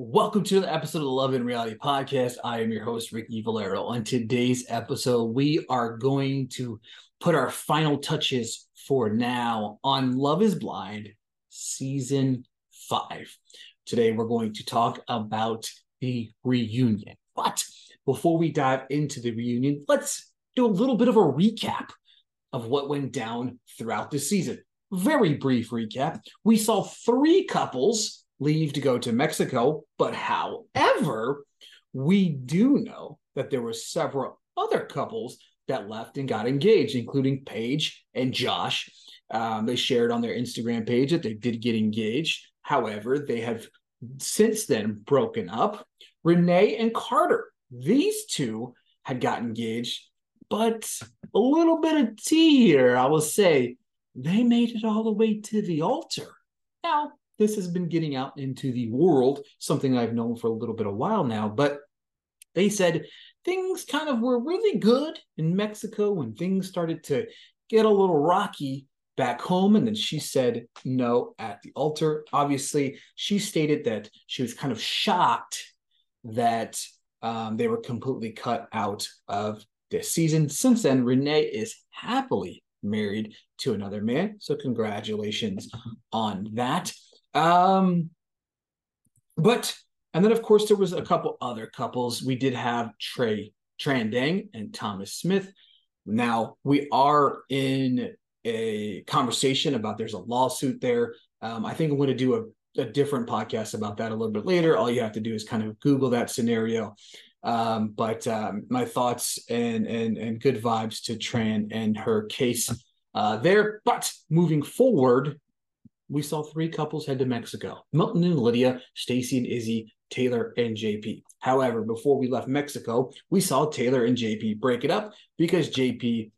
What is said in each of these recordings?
Welcome to the episode of the Love in Reality Podcast. I am your host, Ricky Valero. On today's episode, we are going to put our final touches for now on Love is Blind Season 5. Today, we're going to talk about the reunion. But before we dive into the reunion, let's do a little bit of a recap of what went down throughout the season. Very brief recap. We saw three couples leave to go to Mexico. But however, we do know that there were several other couples that left and got engaged, including Paige and Josh. Um, they shared on their Instagram page that they did get engaged. However, they have since then broken up. Renee and Carter, these two had got engaged, but a little bit of tea here, I will say. They made it all the way to the altar. Now, this has been getting out into the world, something I've known for a little bit of while now. But they said things kind of were really good in Mexico when things started to get a little rocky back home. And then she said no at the altar. Obviously, she stated that she was kind of shocked that um, they were completely cut out of this season. Since then, Renee is happily married to another man. So, congratulations on that. Um, but and then of course there was a couple other couples. We did have Trey Trandang and Thomas Smith. Now we are in a conversation about there's a lawsuit there. Um, I think I'm going to do a, a different podcast about that a little bit later. All you have to do is kind of Google that scenario. Um, but um, my thoughts and and and good vibes to Tran and her case uh, there. But moving forward, we saw three couples head to Mexico Milton and Lydia, Stacy and Izzy, Taylor and JP. However, before we left Mexico, we saw Taylor and JP break it up because JP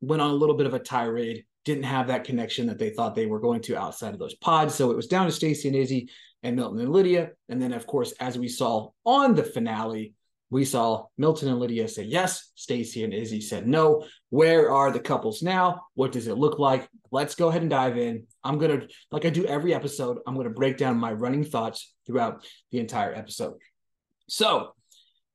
went on a little bit of a tirade, didn't have that connection that they thought they were going to outside of those pods. So it was down to Stacy and Izzy and Milton and Lydia. And then, of course, as we saw on the finale, we saw Milton and Lydia say yes. Stacy and Izzy said no. Where are the couples now? What does it look like? Let's go ahead and dive in. I'm going to, like I do every episode, I'm going to break down my running thoughts throughout the entire episode. So,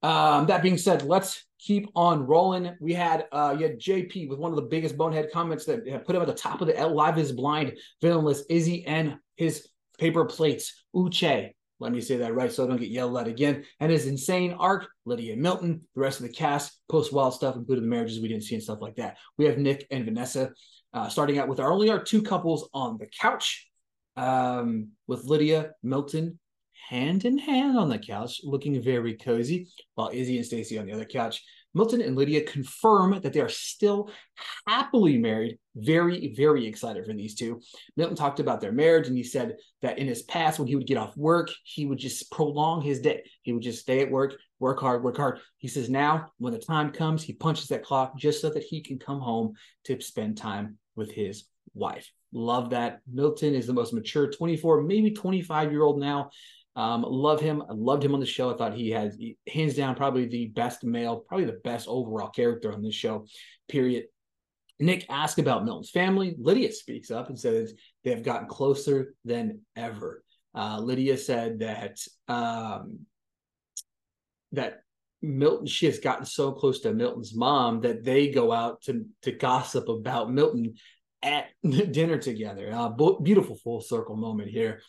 um, that being said, let's keep on rolling. We had uh you had JP with one of the biggest bonehead comments that put him at the top of the Love is Blind villainless Izzy and his paper plates. Uche let me say that right so I don't get yelled at again. And his insane arc, Lydia Milton, the rest of the cast, post wild stuff, including the marriages we didn't see and stuff like that. We have Nick and Vanessa uh, starting out with our only our two couples on the couch um, with Lydia Milton hand in hand on the couch, looking very cozy, while Izzy and Stacy on the other couch. Milton and Lydia confirm that they are still happily married. Very, very excited for these two. Milton talked about their marriage and he said that in his past, when he would get off work, he would just prolong his day. He would just stay at work, work hard, work hard. He says now, when the time comes, he punches that clock just so that he can come home to spend time with his wife. Love that. Milton is the most mature 24, maybe 25 year old now. Um, love him. I loved him on the show. I thought he has hands down probably the best male, probably the best overall character on this show. Period. Nick asked about Milton's family. Lydia speaks up and says they have gotten closer than ever. Uh, Lydia said that um, that Milton, she has gotten so close to Milton's mom that they go out to to gossip about Milton at dinner together. Uh, beautiful full circle moment here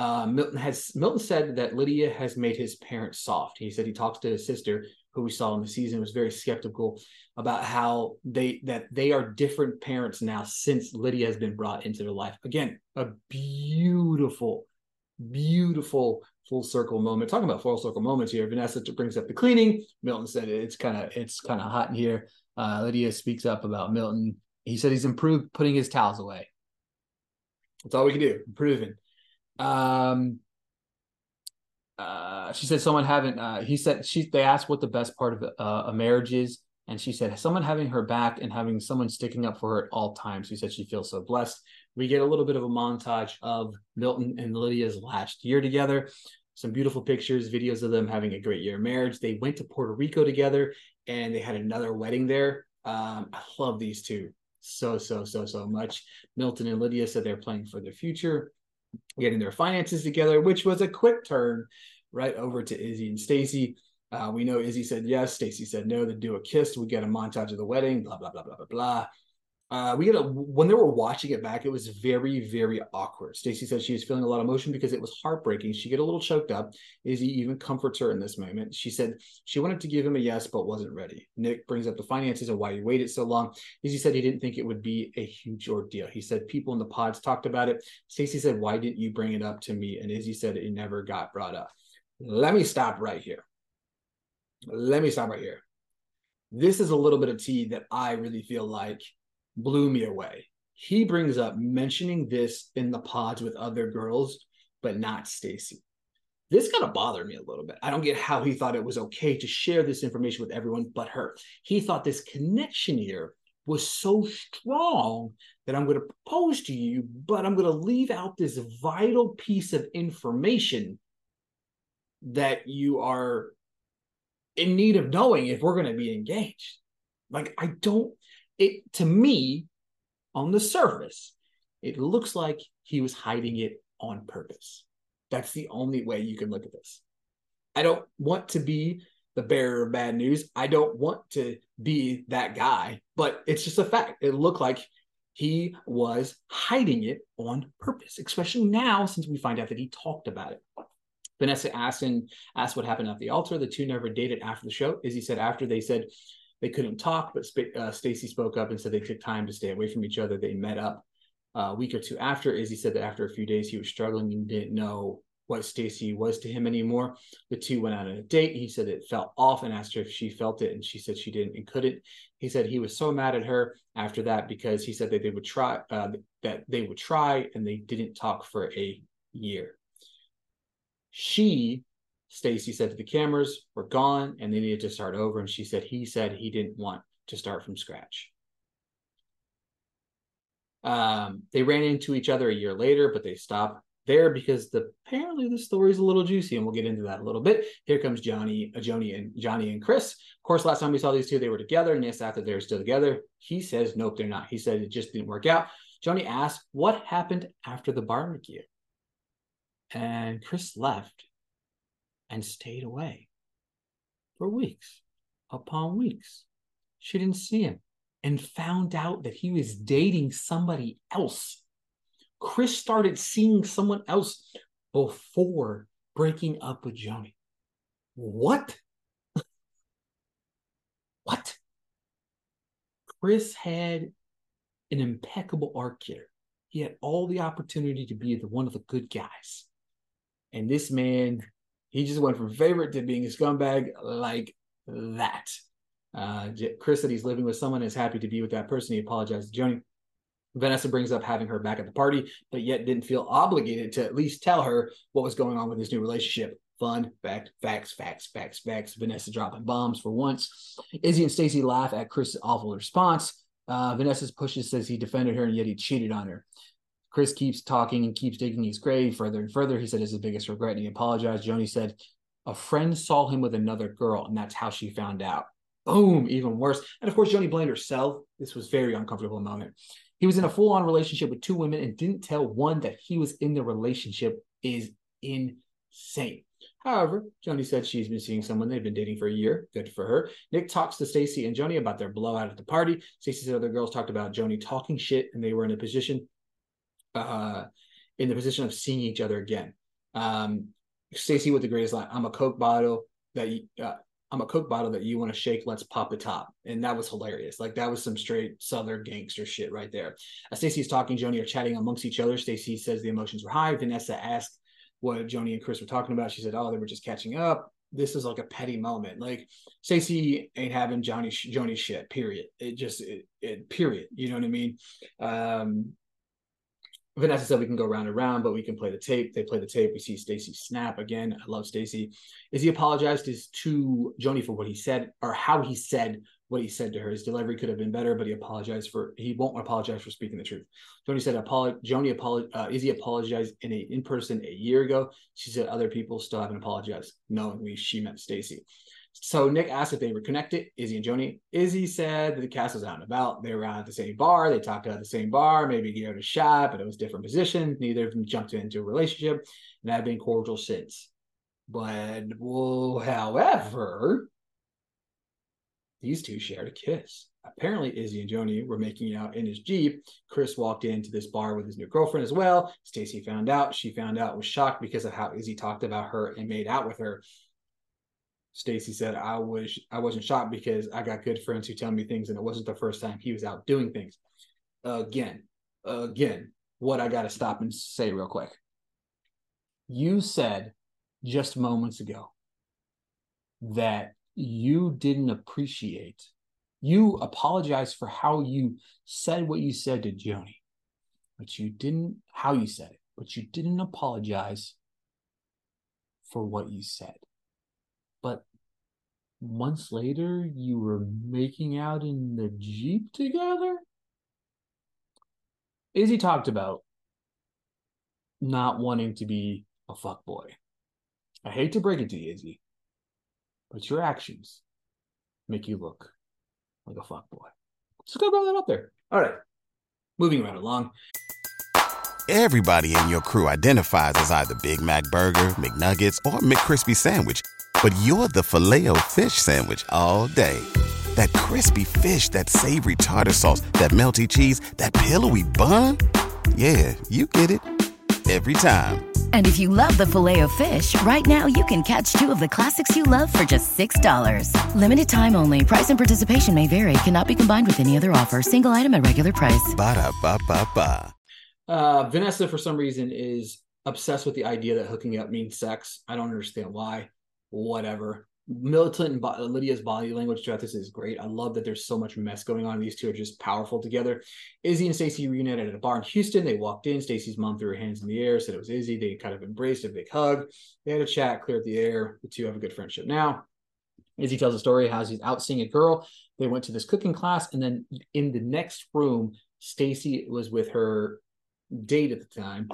uh, Milton has Milton said that Lydia has made his parents soft. He said he talks to his sister, who we saw in the season, was very skeptical about how they that they are different parents now since Lydia has been brought into their life. Again, a beautiful, beautiful full circle moment. Talking about full circle moments here. Vanessa brings up the cleaning. Milton said it's kind of it's kind of hot in here. Uh, Lydia speaks up about Milton. He said he's improved putting his towels away. That's all we can do. Improving. Um, uh, she said someone having. Uh, he said she. They asked what the best part of uh, a marriage is, and she said someone having her back and having someone sticking up for her at all times. She said she feels so blessed. We get a little bit of a montage of Milton and Lydia's last year together. Some beautiful pictures, videos of them having a great year of marriage. They went to Puerto Rico together, and they had another wedding there. Um, I love these two so so so so much. Milton and Lydia said they're planning for the future getting their finances together, which was a quick turn right over to Izzy and Stacy. Uh, we know Izzy said yes, Stacy said no. They do a kiss. We get a montage of the wedding. Blah blah blah blah blah blah. Uh, we get a when they were watching it back, it was very, very awkward. Stacy said she was feeling a lot of emotion because it was heartbreaking. She get a little choked up. Izzy even comforts her in this moment. She said she wanted to give him a yes, but wasn't ready. Nick brings up the finances and why he waited so long. Izzy said he didn't think it would be a huge ordeal. He said people in the pods talked about it. Stacy said, Why didn't you bring it up to me? And Izzy said it never got brought up. Let me stop right here. Let me stop right here. This is a little bit of tea that I really feel like blew me away. He brings up mentioning this in the pods with other girls, but not Stacy. This kind of bothered me a little bit. I don't get how he thought it was okay to share this information with everyone but her. He thought this connection here was so strong that I'm going to propose to you, but I'm going to leave out this vital piece of information that you are in need of knowing if we're going to be engaged. Like, I don't it to me on the surface it looks like he was hiding it on purpose. That's the only way you can look at this. I don't want to be the bearer of bad news. I don't want to be that guy but it's just a fact. It looked like he was hiding it on purpose especially now since we find out that he talked about it. Vanessa asked and asked what happened at the altar. The two never dated after the show. Izzy said after they said they couldn't talk, but uh, Stacy spoke up and said they took time to stay away from each other. They met up uh, a week or two after. Izzy said that after a few days, he was struggling and didn't know what Stacy was to him anymore. The two went out on a date. He said it felt off and asked her if she felt it, and she said she didn't and couldn't. He said he was so mad at her after that because he said that they would try uh, that they would try and they didn't talk for a year. She Stacy said to the cameras, we're gone and they needed to start over. And she said he said he didn't want to start from scratch. Um, they ran into each other a year later, but they stopped there because the apparently the story is a little juicy, and we'll get into that a little bit. Here comes Johnie, uh, Johnie and Johnie and Chris. Of course, last time we saw these two, they were together, and yes, after they're still together, he says nope, they're not. He said it just didn't work out. Johnie asked what happened after the barbecue, and Chris left and stayed away for weeks upon weeks. She didn't see him and found out that he was dating somebody else. Chris started seeing someone else before breaking up with Johnie. What? what? Chris had an impeccable arc here. He had all the opportunity to be the one of the good guys. And this man he just went from favorite to being a scumbag like that. Uh, Chris said he's living with someone and is happy to be with that person. He apologized to Johnie. Vanessa brings up having her back at the party, but yet didn't feel obligated to at least tell her what was going on with his new relationship. Fun, fact, facts, facts, facts, facts. Vanessa dropping bombs for once. Izzy and Stacy laugh at Chris's awful response. Uh, Vanessa's pushes says he defended her and yet he cheated on her. Chris keeps talking and keeps digging his grave further and further. He said it's his biggest regret and he apologized. Johnie said a friend saw him with another girl and that's how she found out. Boom, even worse. And of course, Johnie blamed herself. This was very uncomfortable moment. He was in a full-on relationship with two women and didn't tell one that he was in the relationship is insane. However, Johnie said she's been seeing someone they've been dating for a year. Good for her. Nick talks to Stacy and Johnie about their blowout at the party. Stacy said other girls talked about Johnie talking shit and they were in a position uh, in the position of seeing each other again. Um, Stacy with the greatest line: "I'm a Coke bottle that you, uh, I'm a Coke bottle that you want to shake. Let's pop the top." And that was hilarious. Like that was some straight Southern gangster shit right there. As Stacy's talking, Johnie are chatting amongst each other. Stacy says the emotions were high. Vanessa asked what Johnie and Chris were talking about. She said, "Oh, they were just catching up." This is like a petty moment. Like Stacy ain't having Johnie Johnie shit. Period. It just it, it period. You know what I mean? Um, Vanessa said we can go round and round, but we can play the tape. They play the tape. We see Stacy snap again. I love Stacy. Is he apologized is to Johnie for what he said or how he said what he said to her? His delivery could have been better, but he apologized for he won't apologize for speaking the truth. Johnie said, "Apolo- Johnie apolog- uh, Izzy apologized in a in person a year ago. She said other people still haven't apologized, knowing she meant Stacy. So Nick asked if they were connected, Izzy and Johnie. Izzy said that the cast was out and about. They were at the same bar. They talked at the same bar, maybe gave it a shot, but it was different positions. Neither of them jumped into a relationship and have been cordial since. But well, however, these two shared a kiss. Apparently, Izzy and Johnie were making out in his Jeep. Chris walked into this bar with his new girlfriend as well. Stacy found out. She found out, was shocked because of how Izzy talked about her and made out with her. Stacy said, I was I wasn't shocked because I got good friends who tell me things, and it wasn't the first time he was out doing things. again, again, what I gotta stop and say real quick. You said just moments ago that you didn't appreciate, you apologized for how you said what you said to Johnie, but you didn't how you said it, but you didn't apologize for what you said. But months later, you were making out in the Jeep together? Izzy talked about not wanting to be a fuck boy. I hate to break it to you, Izzy, but your actions make you look like a fuck boy. Just gonna throw that out there. All right. Moving right along. Everybody in your crew identifies as either Big Mac Burger, McNuggets, or McCrispy Sandwich. But you're the filet o fish Sandwich all day. That crispy fish, that savory tartar sauce, that melty cheese, that pillowy bun. Yeah, you get it. Every time. And if you love the filet of fish, right now you can catch two of the classics you love for just $6. Limited time only. Price and participation may vary. Cannot be combined with any other offer. Single item at regular price. Ba da ba ba ba. Uh, Vanessa, for some reason, is obsessed with the idea that hooking up means sex. I don't understand why. Whatever. Militant and Bo- Lydia's body language throughout this is great. I love that there's so much mess going on. These two are just powerful together. Izzy and Stacy reunited at a bar in Houston. They walked in. Stacy's mom threw her hands in the air, said it was Izzy. They kind of embraced a big hug. They had a chat, cleared the air. The two have a good friendship now. Izzy tells a story how he's out seeing a girl. They went to this cooking class, and then in the next room, Stacy was with her date at the time,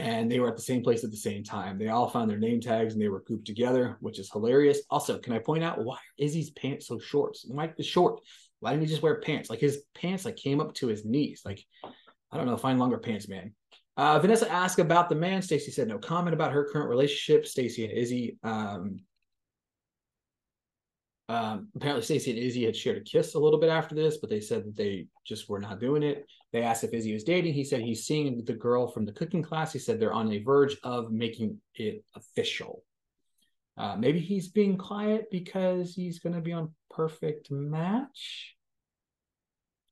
and they were at the same place at the same time. They all found their name tags and they were grouped together, which is hilarious. Also, can I point out why is Izzy's pants so short? Mike is short. Why didn't he just wear pants? Like his pants like came up to his knees. Like I don't know, find longer pants, man. Uh, Vanessa asked about the man. Stacy said no comment about her current relationship. Stacy and Izzy. Um, um, apparently, Stacy and Izzy had shared a kiss a little bit after this, but they said that they just were not doing it. They asked if Izzy was dating. He said he's seeing the girl from the cooking class. He said they're on the verge of making it official. Uh, maybe he's being quiet because he's going to be on Perfect Match.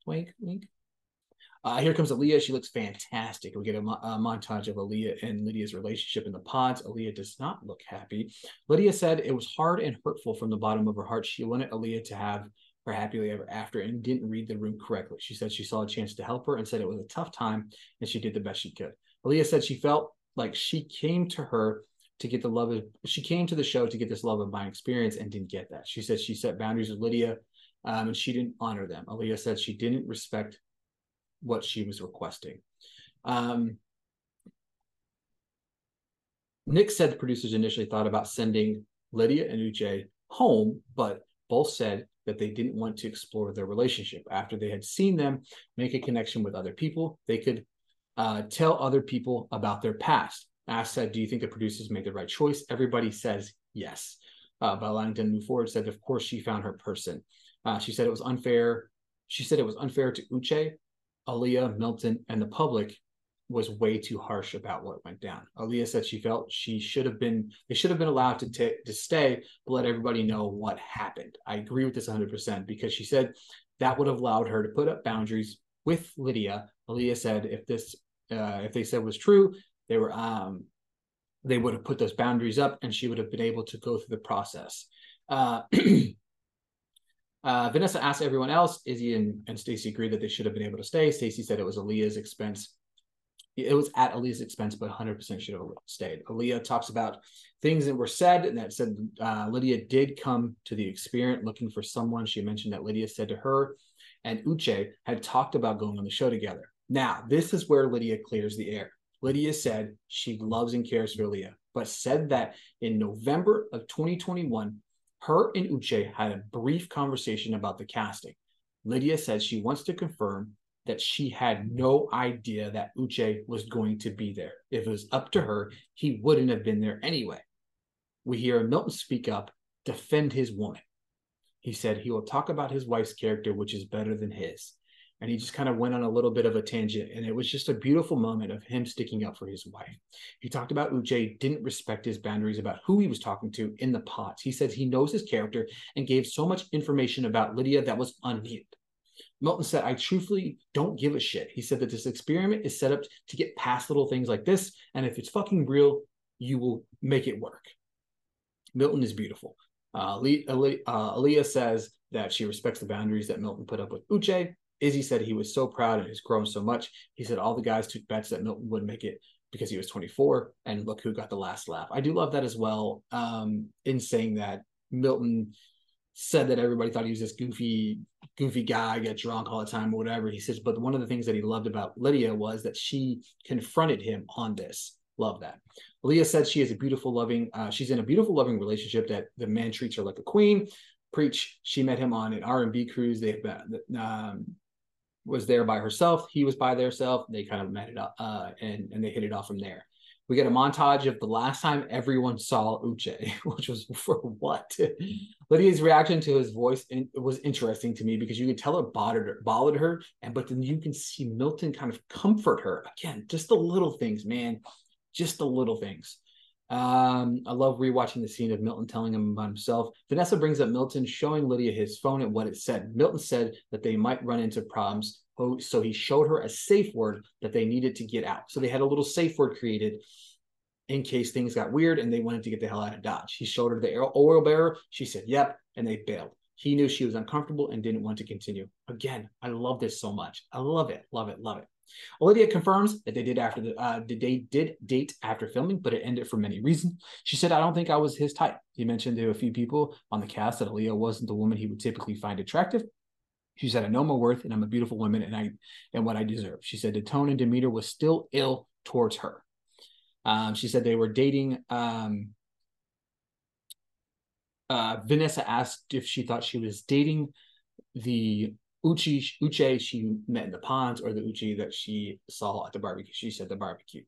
Wink, wink. Uh, here comes Aaliyah. She looks fantastic. We get a, mo- a montage of Aaliyah and Lydia's relationship in the pods. Aaliyah does not look happy. Lydia said it was hard and hurtful from the bottom of her heart. She wanted Aaliyah to have her happily ever after and didn't read the room correctly. She said she saw a chance to help her and said it was a tough time and she did the best she could. Aaliyah said she felt like she came to her to get the love of she came to the show to get this love of my experience and didn't get that. She said she set boundaries with Lydia um, and she didn't honor them. Aaliyah said she didn't respect what she was requesting. Um, Nick said the producers initially thought about sending Lydia and Uche home, but both said that they didn't want to explore their relationship. After they had seen them make a connection with other people, they could uh, tell other people about their past. Ash said, Do you think the producers made the right choice? Everybody says yes. Uh, but allowing them to move forward, said, Of course, she found her person. Uh, she said it was unfair. She said it was unfair to Uche, Aaliyah, Milton, and the public was way too harsh about what went down. Aaliyah said she felt she should have been they should have been allowed to t- to stay, but let everybody know what happened. I agree with this 100% because she said that would have allowed her to put up boundaries with Lydia. Aaliyah said if this uh, if they said was true, they were um they would have put those boundaries up and she would have been able to go through the process. Uh, uh, Vanessa asked everyone else, Izzy and, and Stacy agreed that they should have been able to stay. Stacy said it was Aaliyah's expense it was at Aaliyah's expense, but 100% should have stayed. Aaliyah talks about things that were said and that said uh, Lydia did come to the experience looking for someone. She mentioned that Lydia said to her and Uche had talked about going on the show together. Now, this is where Lydia clears the air. Lydia said she loves and cares for Leah, but said that in November of 2021, her and Uche had a brief conversation about the casting. Lydia says she wants to confirm that she had no idea that Uche was going to be there. If it was up to her, he wouldn't have been there anyway. We hear Milton speak up, defend his woman. He said he will talk about his wife's character, which is better than his. And he just kind of went on a little bit of a tangent. And it was just a beautiful moment of him sticking up for his wife. He talked about Uche didn't respect his boundaries about who he was talking to in the pods. He said he knows his character and gave so much information about Lydia that was unneeded. Milton said, I truthfully don't give a shit. He said that this experiment is set up to get past little things like this. And if it's fucking real, you will make it work. Milton is beautiful. Uh, Aaliyah uh, says that she respects the boundaries that Milton put up with Uche. Izzy said he was so proud and has grown so much. He said all the guys took bets that Milton would make it because he was 24. And look who got the last laugh. I do love that as well. Um, in saying that Milton said that everybody thought he was this goofy, goofy guy, get drunk all the time or whatever. He says, but one of the things that he loved about Lydia was that she confronted him on this. Love that. Leah said she is a beautiful, loving. Uh, she's in a beautiful, loving relationship that the man treats her like a queen. Preach. She met him on an R and B cruise. they have um, was there by herself. He was by themselves. They kind of met it up, uh, and and they hit it off from there. We get a montage of the last time everyone saw Uche, which was for what? Lydia's reaction to his voice in, was interesting to me because you could tell it bothered her, bothered her, and but then you can see Milton kind of comfort her again. Just the little things, man just the little things. Um, I love rewatching the scene of Milton telling him about himself. Vanessa brings up Milton showing Lydia his phone and what it said. Milton said that they might run into problems. So he showed her a safe word that they needed to get out. So they had a little safe word created in case things got weird and they wanted to get the hell out of Dodge. He showed her the oil bearer. She said, yep. And they bailed. He knew she was uncomfortable and didn't want to continue. Again, I love this so much. I love it, love it, love it. Aaliyah confirms that they did after the uh, they did date after filming, but it ended for many reasons. She said, "I don't think I was his type." He mentioned to a few people on the cast that Aaliyah wasn't the woman he would typically find attractive. She said, "I know my worth, and I'm a beautiful woman, and I and what I deserve." She said the tone and demeanor was still ill towards her. Um, she said they were dating. Um, uh, Vanessa asked if she thought she was dating the Uchi Uche she met in the pods or the Uche that she saw at the barbecue. She said the barbecue.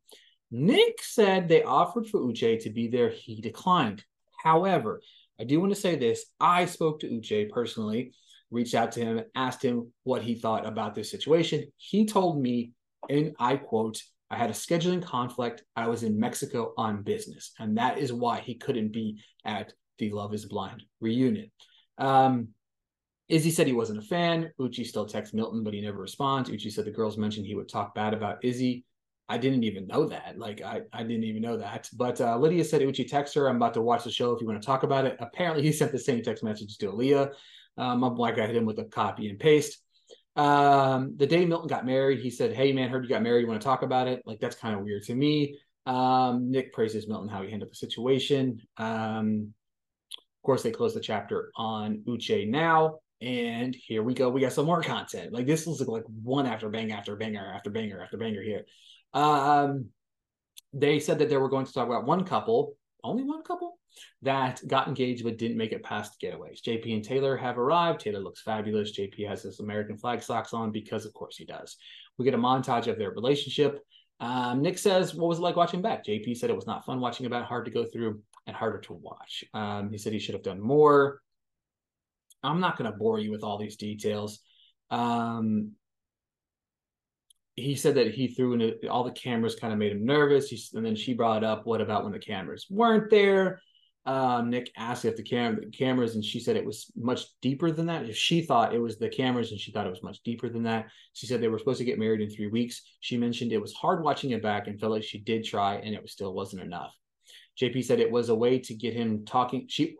Nick said they offered for Uche to be there. He declined. However, I do want to say this. I spoke to Uche personally, reached out to him, asked him what he thought about this situation. He told me, and I quote, I had a scheduling conflict. I was in Mexico on business. And that is why he couldn't be at the Love is Blind reunion. Um, Izzy said he wasn't a fan. Uche still texts Milton, but he never responds. Uche said the girls mentioned he would talk bad about Izzy. I didn't even know that. Like I, I didn't even know that. But uh, Lydia said Uche texts her, I'm about to watch the show if you want to talk about it. Apparently he sent the same text message to Aaliyah. Um, I'm like I hit him with a copy and paste. Um, the day Milton got married, he said, Hey man, heard you got married. You want to talk about it? Like that's kind of weird to me. Um, Nick praises Milton how he handled the situation. Um, of course, they closed the chapter on Uche now. And here we go. We got some more content. Like this looks like one after bang after banger after banger after banger here. Um, they said that they were going to talk about one couple, only one couple, that got engaged but didn't make it past getaways. JP and Taylor have arrived. Taylor looks fabulous. JP has his American flag socks on because, of course, he does. We get a montage of their relationship. Um, Nick says, What was it like watching back? JP said it was not fun watching about, hard to go through and harder to watch. Um, he said he should have done more. I'm not going to bore you with all these details. Um, he said that he threw in all the cameras kind of made him nervous. He, and then she brought up, what about when the cameras weren't there? Um, Nick asked if the, cam- cameras, and she said it was much deeper than that. If she thought it was the cameras, and she thought it was much deeper than that. She said they were supposed to get married in three weeks. She mentioned it was hard watching it back and felt like she did try, and it was still wasn't enough. JP said it was a way to get him talking. She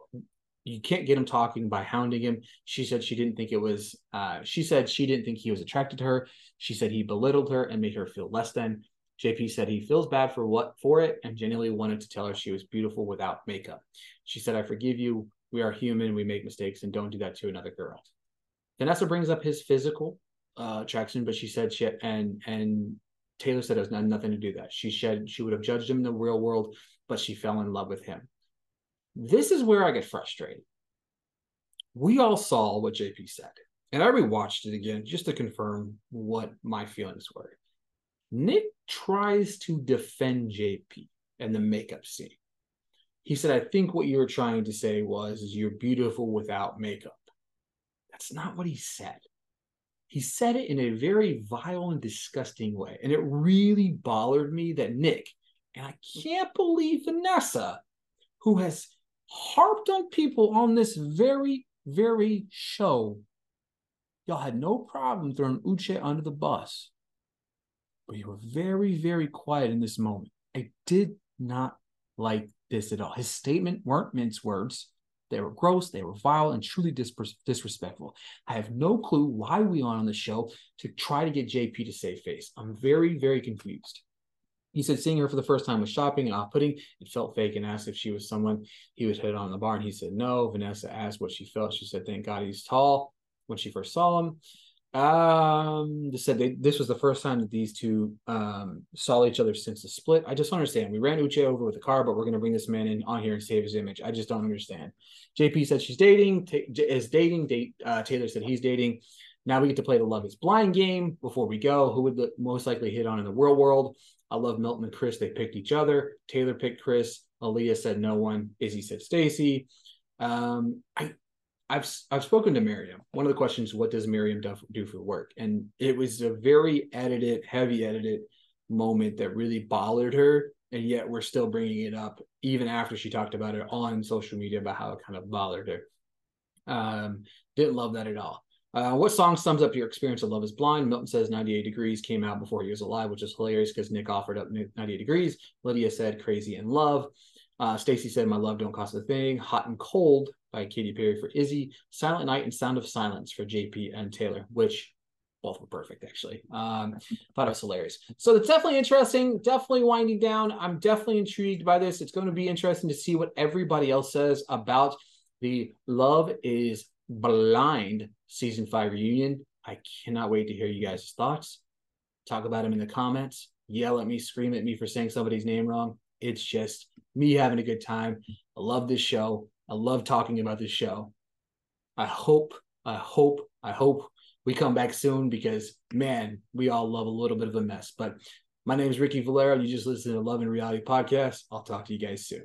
you can't get him talking by hounding him. She said she didn't think it was. Uh, she said she didn't think he was attracted to her. She said he belittled her and made her feel less than. JP said he feels bad for what for it and genuinely wanted to tell her she was beautiful without makeup. She said, I forgive you. We are human. We make mistakes and don't do that to another girl. Vanessa brings up his physical uh, attraction, but she said she and and Taylor said it has nothing to do that. She said she would have judged him in the real world, but she fell in love with him. This is where I get frustrated. We all saw what JP said, and I rewatched it again just to confirm what my feelings were. Nick tries to defend JP and the makeup scene. He said, I think what you were trying to say was is you're beautiful without makeup. That's not what he said. He said it in a very vile and disgusting way. And it really bothered me that Nick, and I can't believe Vanessa, who has harped on people on this very, very show, y'all had no problem throwing Uche under the bus. But you were very, very quiet in this moment. I did not like this at all. His statement weren't mince words. They were gross, they were vile, and truly dis- disrespectful. I have no clue why we are on the show to try to get JP to save face. I'm very, very confused. He said seeing her for the first time was shopping and off-putting. It felt fake and asked if she was someone he would hit on in the bar. And he said no. Vanessa asked what she felt. She said, thank God he's tall when she first saw him. Um, they said they, this was the first time that these two um, saw each other since the split. I just don't understand. We ran Uche over with a car, but we're to bring this man in on here and save his image. I just don't understand. JP said she's dating, is dating. Date uh, Taylor said he's dating. Now we get to play the Love Is Blind game. Before we go, who would the most likely hit on in the real world? I love Milton and Chris. They picked each other. Taylor picked Chris. Aaliyah said no one. Izzy said Stacy. Um, I I've I've spoken to Miriam. One of the questions, what does Miriam do, do for work? And it was a very edited, heavy edited moment that really bothered her, and yet we're still bringing it up even after she talked about it on social media about how it kind of bothered her. Um, didn't love that at all. Uh, what song sums up your experience of Love is Blind? Milton says 98 Degrees came out before he was alive, which is hilarious because Nick offered up 98 Degrees. Lydia said Crazy in Love. Uh, Stacy said My Love Don't Cost a Thing. Hot and Cold by Katy Perry for Izzy. Silent Night and Sound of Silence for JP and Taylor, which both were perfect actually. Um, thought it was hilarious. So it's definitely interesting, definitely winding down. I'm definitely intrigued by this. It's going to be interesting to see what everybody else says about the Love is Blind season five reunion. I cannot wait to hear you guys' thoughts. Talk about them in the comments. Yell at me, scream at me for saying somebody's name wrong. It's just me having a good time. I love this show. I love talking about this show. I hope, I hope, I hope we come back soon because man, we all love a little bit of a mess. But my name is Ricky Valero. You just listen to Love in Reality Podcast. I'll talk to you guys soon.